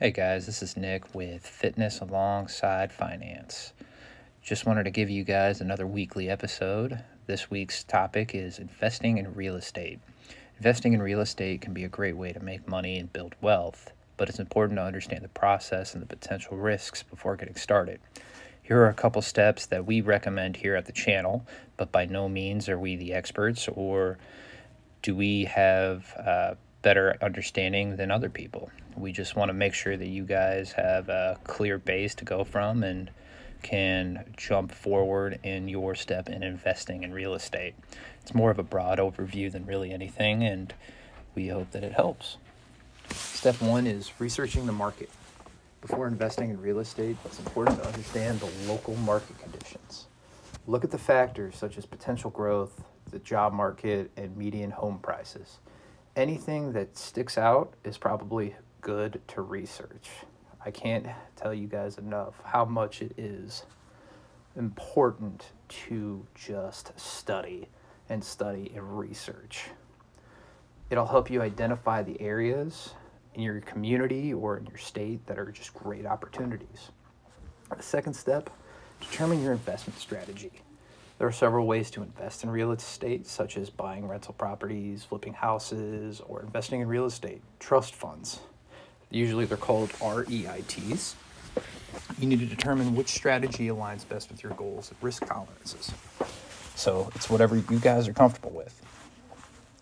Hey guys, this is Nick with Fitness Alongside Finance. Just wanted to give you guys another weekly episode. This week's topic is investing in real estate. Investing in real estate can be a great way to make money and build wealth, but it's important to understand the process and the potential risks before getting started. Here are a couple steps that we recommend here at the channel, but by no means are we the experts or do we have uh, better understanding than other people. We just want to make sure that you guys have a clear base to go from and can jump forward in your step in investing in real estate. It's more of a broad overview than really anything, and we hope that it helps. Step one is researching the market. Before investing in real estate, it's important to understand the local market conditions. Look at the factors such as potential growth, the job market, and median home prices anything that sticks out is probably good to research. I can't tell you guys enough how much it is important to just study and study and research. It'll help you identify the areas in your community or in your state that are just great opportunities. The second step, determine your investment strategy. There are several ways to invest in real estate, such as buying rental properties, flipping houses, or investing in real estate, trust funds. Usually they're called REITs. You need to determine which strategy aligns best with your goals and risk tolerances. So it's whatever you guys are comfortable with.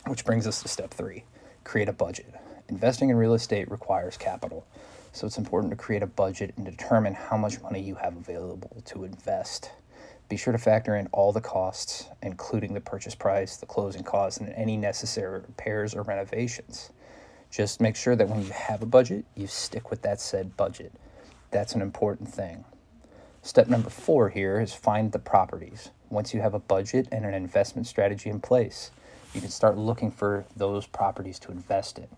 Which brings us to step three create a budget. Investing in real estate requires capital, so it's important to create a budget and determine how much money you have available to invest. Be sure to factor in all the costs, including the purchase price, the closing costs, and any necessary repairs or renovations. Just make sure that when you have a budget, you stick with that said budget. That's an important thing. Step number four here is find the properties. Once you have a budget and an investment strategy in place, you can start looking for those properties to invest in.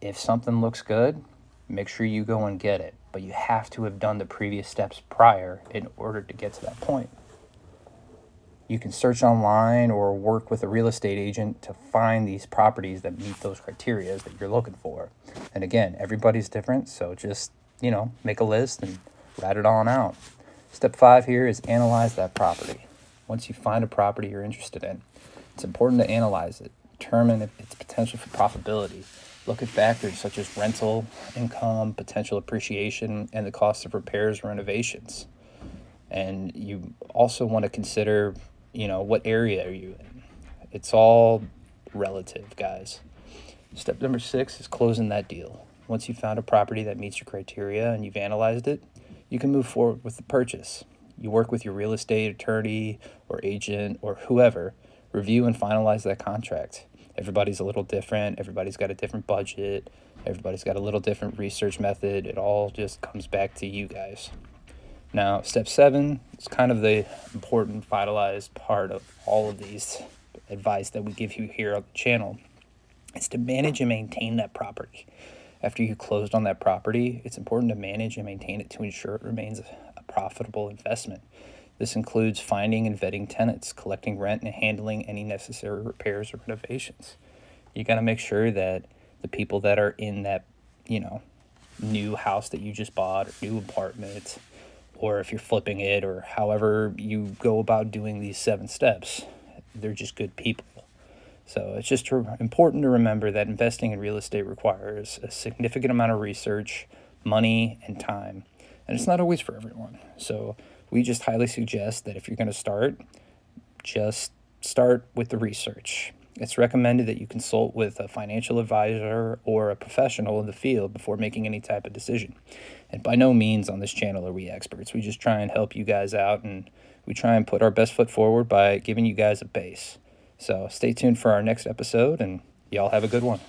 If something looks good, make sure you go and get it but you have to have done the previous steps prior in order to get to that point. You can search online or work with a real estate agent to find these properties that meet those criteria that you're looking for. And again, everybody's different, so just, you know, make a list and write it on out. Step five here is analyze that property. Once you find a property you're interested in, it's important to analyze it, determine its potential for profitability, Look at factors such as rental income, potential appreciation, and the cost of repairs and renovations. And you also want to consider, you know, what area are you in? It's all relative, guys. Step number six is closing that deal. Once you've found a property that meets your criteria and you've analyzed it, you can move forward with the purchase. You work with your real estate attorney or agent or whoever, review and finalize that contract everybody's a little different. Everybody's got a different budget. Everybody's got a little different research method. It all just comes back to you guys. Now, step seven is kind of the important, vitalized part of all of these advice that we give you here on the channel. Is to manage and maintain that property. After you closed on that property, it's important to manage and maintain it to ensure it remains a profitable investment. This includes finding and vetting tenants, collecting rent, and handling any necessary repairs or renovations. You got to make sure that the people that are in that, you know, new house that you just bought or new apartment, or if you're flipping it, or however you go about doing these seven steps, they're just good people. So it's just important to remember that investing in real estate requires a significant amount of research, money, and time. And it's not always for everyone. So we just highly suggest that if you're going to start, just start with the research. It's recommended that you consult with a financial advisor or a professional in the field before making any type of decision. And by no means on this channel are we experts. We just try and help you guys out and we try and put our best foot forward by giving you guys a base. So stay tuned for our next episode and y'all have a good one.